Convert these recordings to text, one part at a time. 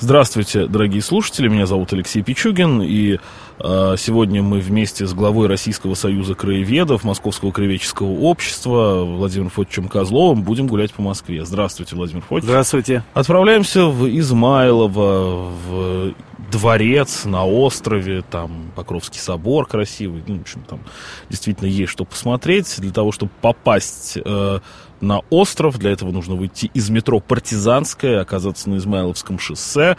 Здравствуйте, дорогие слушатели, меня зовут Алексей Пичугин, и э, сегодня мы вместе с главой Российского союза краеведов, Московского краеведческого общества Владимиром Фотичем Козловым будем гулять по Москве. Здравствуйте, Владимир Фотич. Здравствуйте. Отправляемся в Измайлово, в дворец на острове, там Покровский собор красивый, ну, в общем, там действительно есть что посмотреть. Для того, чтобы попасть э, на остров. Для этого нужно выйти из метро Партизанская, оказаться на Измайловском шоссе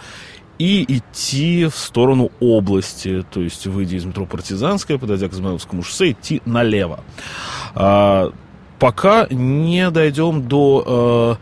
и идти в сторону области, то есть выйдя из метро Партизанская, подойдя к Измайловскому шоссе, идти налево. А, пока не дойдем до а,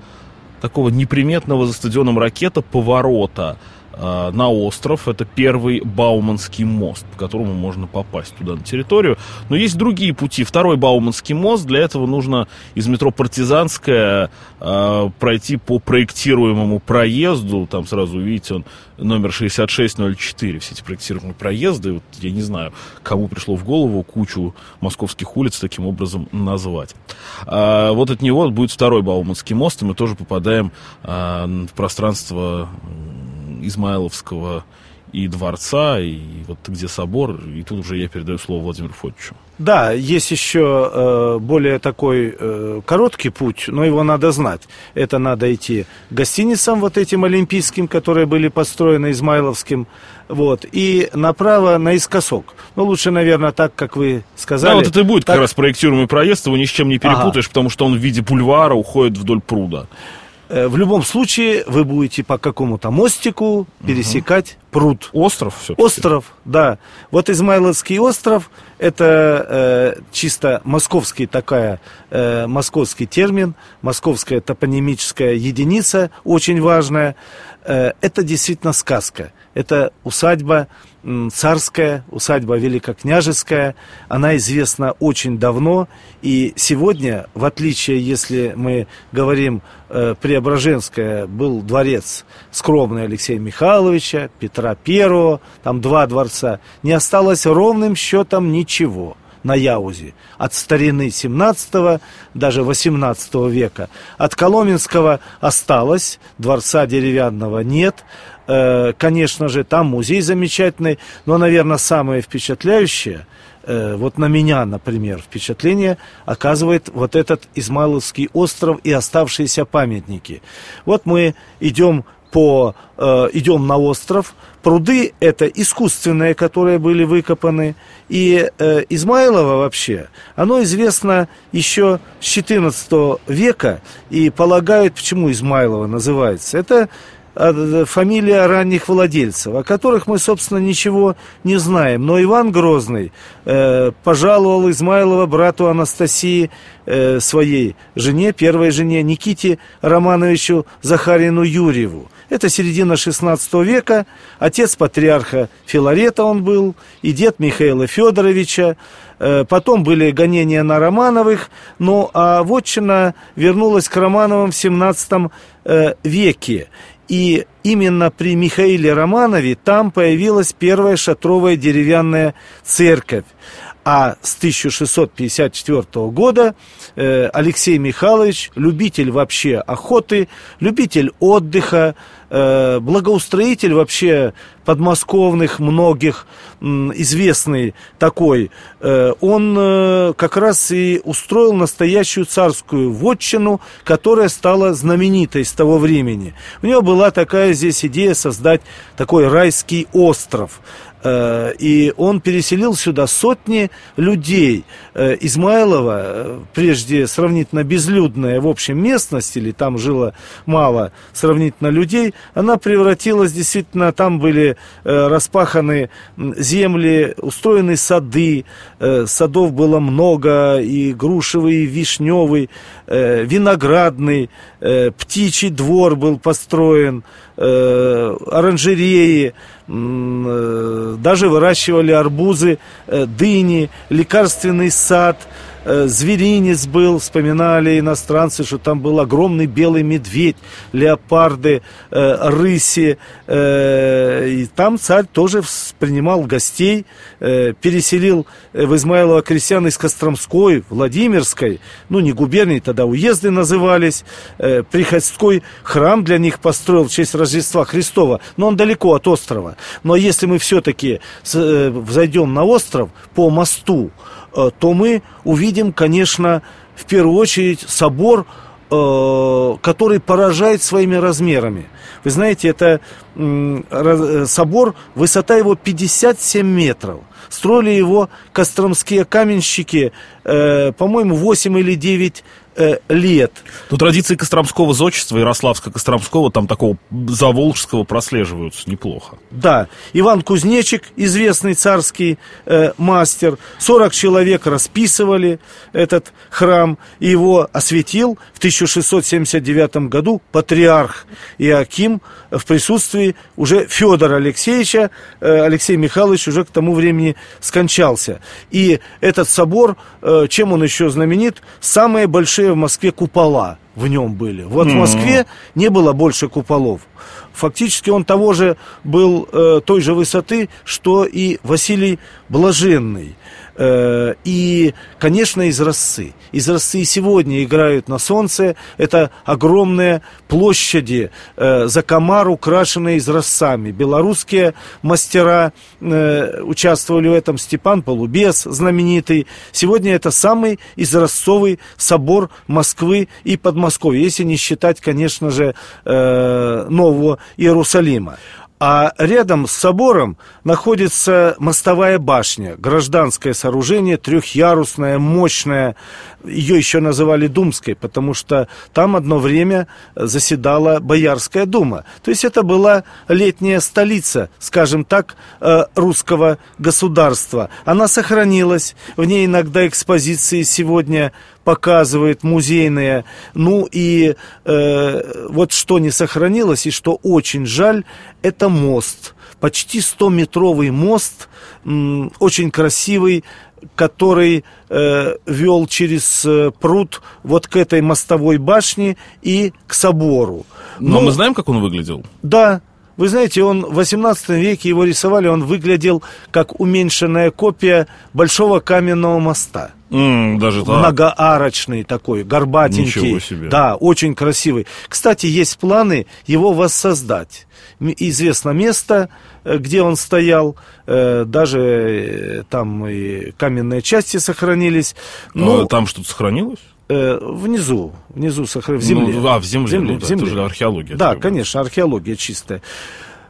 такого неприметного за стадионом ракета поворота, Э, на остров. Это первый Бауманский мост, по которому можно попасть туда на территорию. Но есть другие пути. Второй Бауманский мост. Для этого нужно из метро Партизанская э, пройти по проектируемому проезду. Там сразу увидите он номер 6604. Все эти проектируемые проезды. Вот, я не знаю, кому пришло в голову кучу московских улиц таким образом назвать. А, вот от него будет второй Бауманский мост, и мы тоже попадаем а, в пространство Измайловского и дворца, и вот где собор, и тут уже я передаю слово Владимиру Фотичу. Да, есть еще э, более такой э, короткий путь, но его надо знать. Это надо идти к гостиницам вот этим олимпийским, которые были построены Измайловским, вот, и направо наискосок. Ну, лучше, наверное, так, как вы сказали. Да, вот это и будет так... как раз проектируемый проезд, его ни с чем не перепутаешь, ага. потому что он в виде бульвара уходит вдоль пруда. Э, в любом случае вы будете по какому-то мостику пересекать. Пруд. Остров все Остров, да. Вот Измайловский остров – это э, чисто московский такая, э, московский термин, московская топонимическая единица, очень важная. Э, это действительно сказка. Это усадьба царская, усадьба великокняжеская. Она известна очень давно. И сегодня, в отличие, если мы говорим э, Преображенская, был дворец скромный Алексея Михайловича, Петра Первого, там два дворца, не осталось ровным счетом ничего на Яузе. От старины 17 даже 18 века. От Коломенского осталось, дворца деревянного нет. Э, конечно же, там музей замечательный, но, наверное, самое впечатляющее, э, вот на меня, например, впечатление оказывает вот этот Измайловский остров и оставшиеся памятники. Вот мы идем по, э, идем на остров. Пруды это искусственные, которые были выкопаны. И э, Измайлово вообще, оно известно еще с 14 века. И полагают, почему Измайлово называется. Это Э, фамилия ранних владельцев, о которых мы, собственно, ничего не знаем. Но Иван Грозный э, пожаловал Измайлова брату Анастасии, э, своей жене, первой жене, Никите Романовичу Захарину Юрьеву. Это середина 16 века. Отец патриарха Филарета он был, и дед Михаила Федоровича. Э, потом были гонения на Романовых, ну а вотчина вернулась к Романовым в 17 э, веке. И именно при Михаиле Романове там появилась первая шатровая деревянная церковь. А с 1654 года э, Алексей Михайлович, любитель вообще охоты, любитель отдыха, э, благоустроитель вообще подмосковных многих, известный такой, э, он как раз и устроил настоящую царскую вотчину, которая стала знаменитой с того времени. У него была такая здесь идея создать такой райский остров. Э, и он переселил сюда сотни людей. Э, Измайлова, э, прежде сравнительно безлюдная в общем местность, или там жило мало сравнительно людей, она превратилась действительно, там были распаханы земли, устроены сады, садов было много, и грушевый, и вишневый, виноградный, птичий двор был построен, оранжереи, даже выращивали арбузы, дыни, лекарственный сад, э, зверинец был, вспоминали иностранцы, что там был огромный белый медведь, леопарды, э, рыси. Э, и там царь тоже принимал гостей, э, переселил э, в Измайлово крестьян из Костромской, Владимирской, ну не губернии, тогда уезды назывались, э, приходской храм для них построил в честь Рождества Христова, но он далеко от острова. Но если мы все-таки э, взойдем на остров по мосту, э, то мы увидим, конечно, в первую очередь собор, э, который поражает своими размерами. Вы знаете, это собор, высота его 57 метров. Строили его костромские каменщики, по-моему, 8 или 9 э, лет. Но традиции Костромского зодчества, Ярославска-Костромского, там такого заволжского прослеживаются неплохо. Да, Иван Кузнечик, известный царский э, мастер, 40 человек расписывали этот храм, и его осветил в 1679 году патриарх Иаким в присутствии уже Федора Алексеевича. Э, Алексей Михайлович уже к тому времени скончался. И этот собор, э, чем он еще знаменит? Самые большие в Москве купола в нем были. Вот mm-hmm. в Москве не было больше куполов. Фактически он того же был э, той же высоты, что и Василий Блаженный. Э, и, конечно, из росы. Из сегодня играют на солнце. Это огромные площади э, за комар, украшенные из. Белорусские мастера э, участвовали в этом. Степан Полубес, знаменитый. Сегодня это самый изразцовый собор Москвы и Подмосковья, если не считать, конечно же, Нового Иерусалима. А рядом с собором находится мостовая башня, гражданское сооружение, трехъярусное, мощное. Ее еще называли Думской, потому что там одно время заседала Боярская дума. То есть это была летняя столица, скажем так, э, русского государства. Она сохранилась, в ней иногда экспозиции сегодня показывает музейные. Ну и э, вот что не сохранилось и что очень жаль, это мост. Почти 100-метровый мост, м, очень красивый, который э, вел через э, пруд вот к этой мостовой башне и к собору. Но ну, мы знаем, как он выглядел? Да, вы знаете, он в 18 веке его рисовали, он выглядел как уменьшенная копия большого каменного моста. Mm, даже так. Многоарочный такой, горбатенький. Ничего себе. Да, очень красивый. Кстати, есть планы его воссоздать. Известно место, э, где он стоял, э, даже э, там и каменные части сохранились. Но... А там что-то сохранилось? Э, внизу, внизу сохранилось, в земле. Ну, а, в земле, земле, ну, в земле. Это же археология. Да, конечно, археология чистая.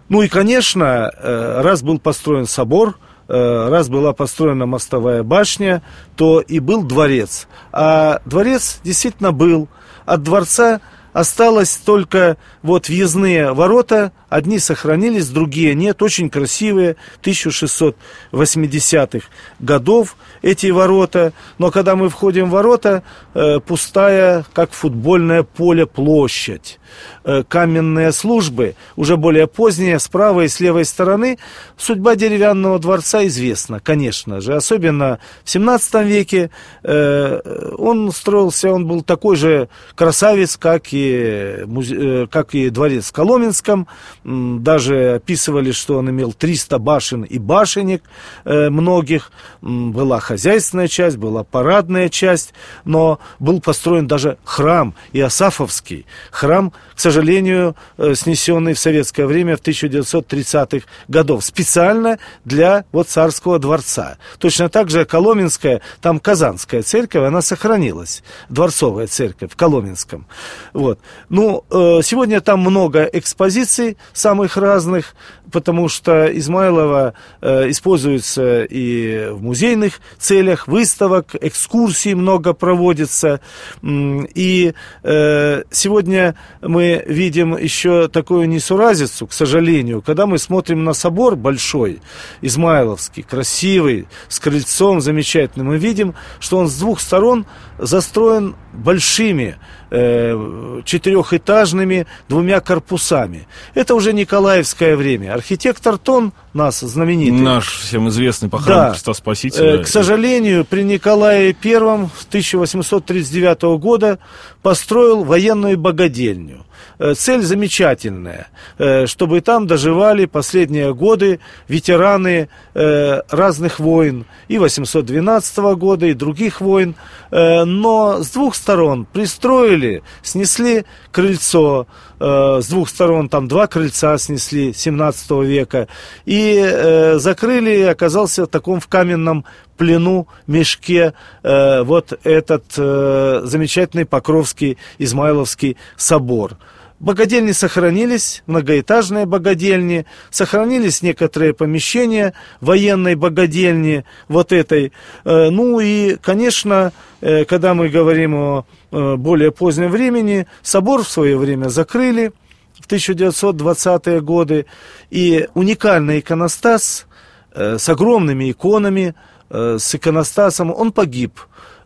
Ну и, конечно, э, раз был построен собор, э, раз была построена мостовая башня, то и был дворец. А дворец действительно был. От дворца осталось только вот въездные ворота, одни сохранились, другие нет, очень красивые, 1680-х годов эти ворота, но когда мы входим в ворота, э, пустая, как футбольное поле, площадь. Э, каменные службы, уже более поздние, с правой и с левой стороны. Судьба деревянного дворца известна, конечно же, особенно в 17 веке. Э, он строился, он был такой же красавец, как и, э, как и дворец в Коломенском. Даже описывали, что он имел 300 башен и башенек э, многих. Была хозяйственная часть, была парадная часть, но был построен даже храм Иосафовский. Храм, к сожалению, э, снесенный в советское время в 1930-х годов. Специально для вот царского дворца. Точно так же Коломенская, там Казанская церковь, она сохранилась. Дворцовая церковь в Коломенском. Вот. Ну, э, сегодня там много экспозиций самых разных, потому что Измайлова э, используется и в музейных целях, выставок, экскурсий много проводится. И э, сегодня мы видим еще такую несуразицу, к сожалению, когда мы смотрим на собор большой, Измайловский, красивый, с крыльцом замечательным, мы видим, что он с двух сторон застроен большими э, четырехэтажными двумя корпусами. Это уже Николаевское время. Архитектор Тон, нас знаменитый. Наш всем известный по храму Да. Христа Спасителя. Э, К сожалению, при Николае I 1839 года построил военную богадельню. Э, Цель замечательная, э, чтобы там доживали последние годы ветераны э, разных войн, и 812 года, и других войн. Но с двух сторон пристроили, снесли крыльцо, с двух сторон там два крыльца снесли 17 века, и закрыли, оказался в таком в каменном плену, мешке, э, вот этот э, замечательный Покровский Измайловский собор. Богадельни сохранились, многоэтажные богадельни, сохранились некоторые помещения военной богадельни, вот этой. Э, Ну и, конечно, э, когда мы говорим о э, более позднем времени, собор в свое время закрыли в 1920-е годы, и уникальный иконостас с огромными иконами, с иконостасом, он погиб.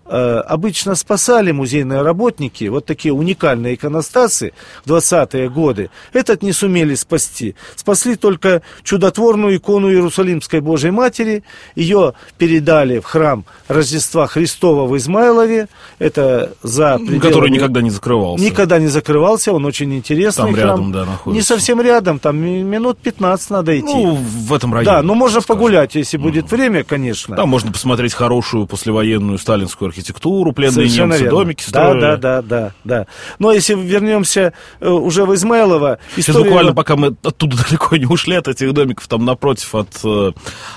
Э, Обычно спасали музейные работники вот такие уникальные иконостасы в 20-е годы. Этот не сумели спасти. Спасли только чудотворную икону Иерусалимской Божьей Матери. Ее передали в храм Рождества Христова в Измайлове. Это за пределами... Который никогда не закрывался. Никогда не закрывался, он очень интересный Там храм. рядом, да, находится. Не совсем рядом, там ми- минут 15 надо идти. Ну, в этом районе. да, но можно скажем. погулять, если будет время, конечно. Там можно посмотреть хорошую послевоенную сталинскую архитектуру, пленные Совершенно немцы верно. домики да, строили. да, да, да, да. Но если вернемся э, уже в Измайлово, Сейчас история... буквально, пока мы оттуда далеко не ушли от этих домиков, там напротив от э,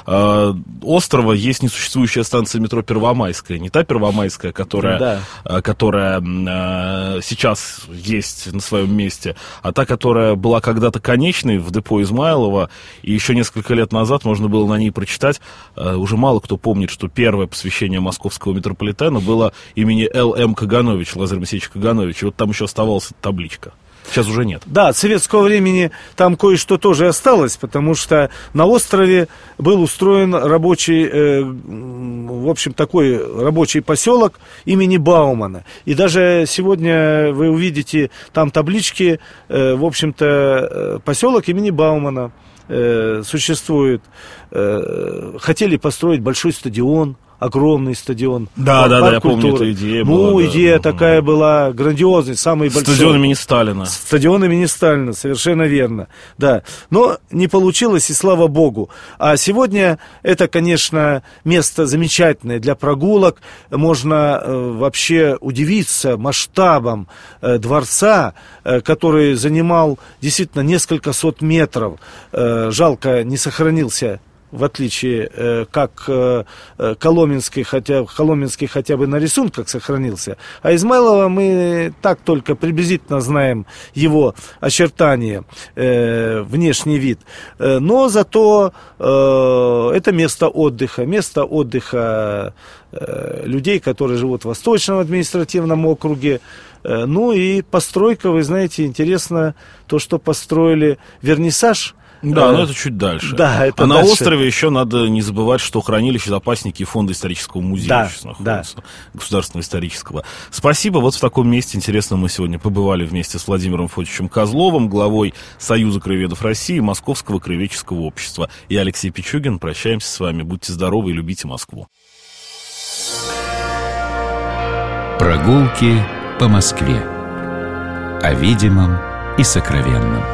э, острова есть несуществующая станция метро Первомайская. Не та Первомайская, которая, Да. э, которая э, сейчас есть на своем месте, а та, которая была когда-то конечной в депо Измайлова, и еще несколько лет назад можно было на ней прочитать, э, уже мало кто помнит, что первое посвящение московского метрополитена было имени Л.М. Каганович, Лазарь Моисеевич Каганович, и вот там еще оставалась табличка. Сейчас уже нет. Да, от советского времени там кое-что тоже осталось, потому что на острове был устроен рабочий, э, в общем, такой рабочий поселок имени Баумана. И даже сегодня вы увидите там таблички, э, в общем-то, э, поселок имени Баумана э, существует. Э, хотели построить большой стадион, огромный стадион. Да, да, да, я помню, культуры. эта идея Ну, была, да. идея Мгм. такая была грандиозная, самый большой. Стадион имени Сталина. Стадион имени Сталина, совершенно верно. Да. Но не получилось, и слава богу. А сегодня это, конечно, место замечательное для прогулок. Можно э, вообще удивиться масштабом э, дворца, э, который занимал действительно несколько сот метров. Э, жалко, не сохранился в отличие э, как э, э, Коломенский, хотя Коломенский хотя бы на рисунках сохранился, а Измайлова мы так только приблизительно знаем его очертания, внешний вид. Но зато это место отдыха, место отдыха людей, которые живут в Восточном административном округе. Ну и постройка, вы знаете, интересно то, что построили вернисаж. Да, Э, но это чуть дальше. да, это а на дальше. острове еще надо не забывать, что хранилище запасники и фонда исторического музея Да, сейчас находятся, государственного исторического. Спасибо. Вот в таком месте интересно мы сегодня побывали вместе с Владимиром Фотичем Козловым, главой Союза краеведов России, Московского краеведческого общества. И Алексей Пичугин. Прощаемся с вами. Будьте здоровы и любите Москву. Прогулки по Москве. О видимом и сокровенном.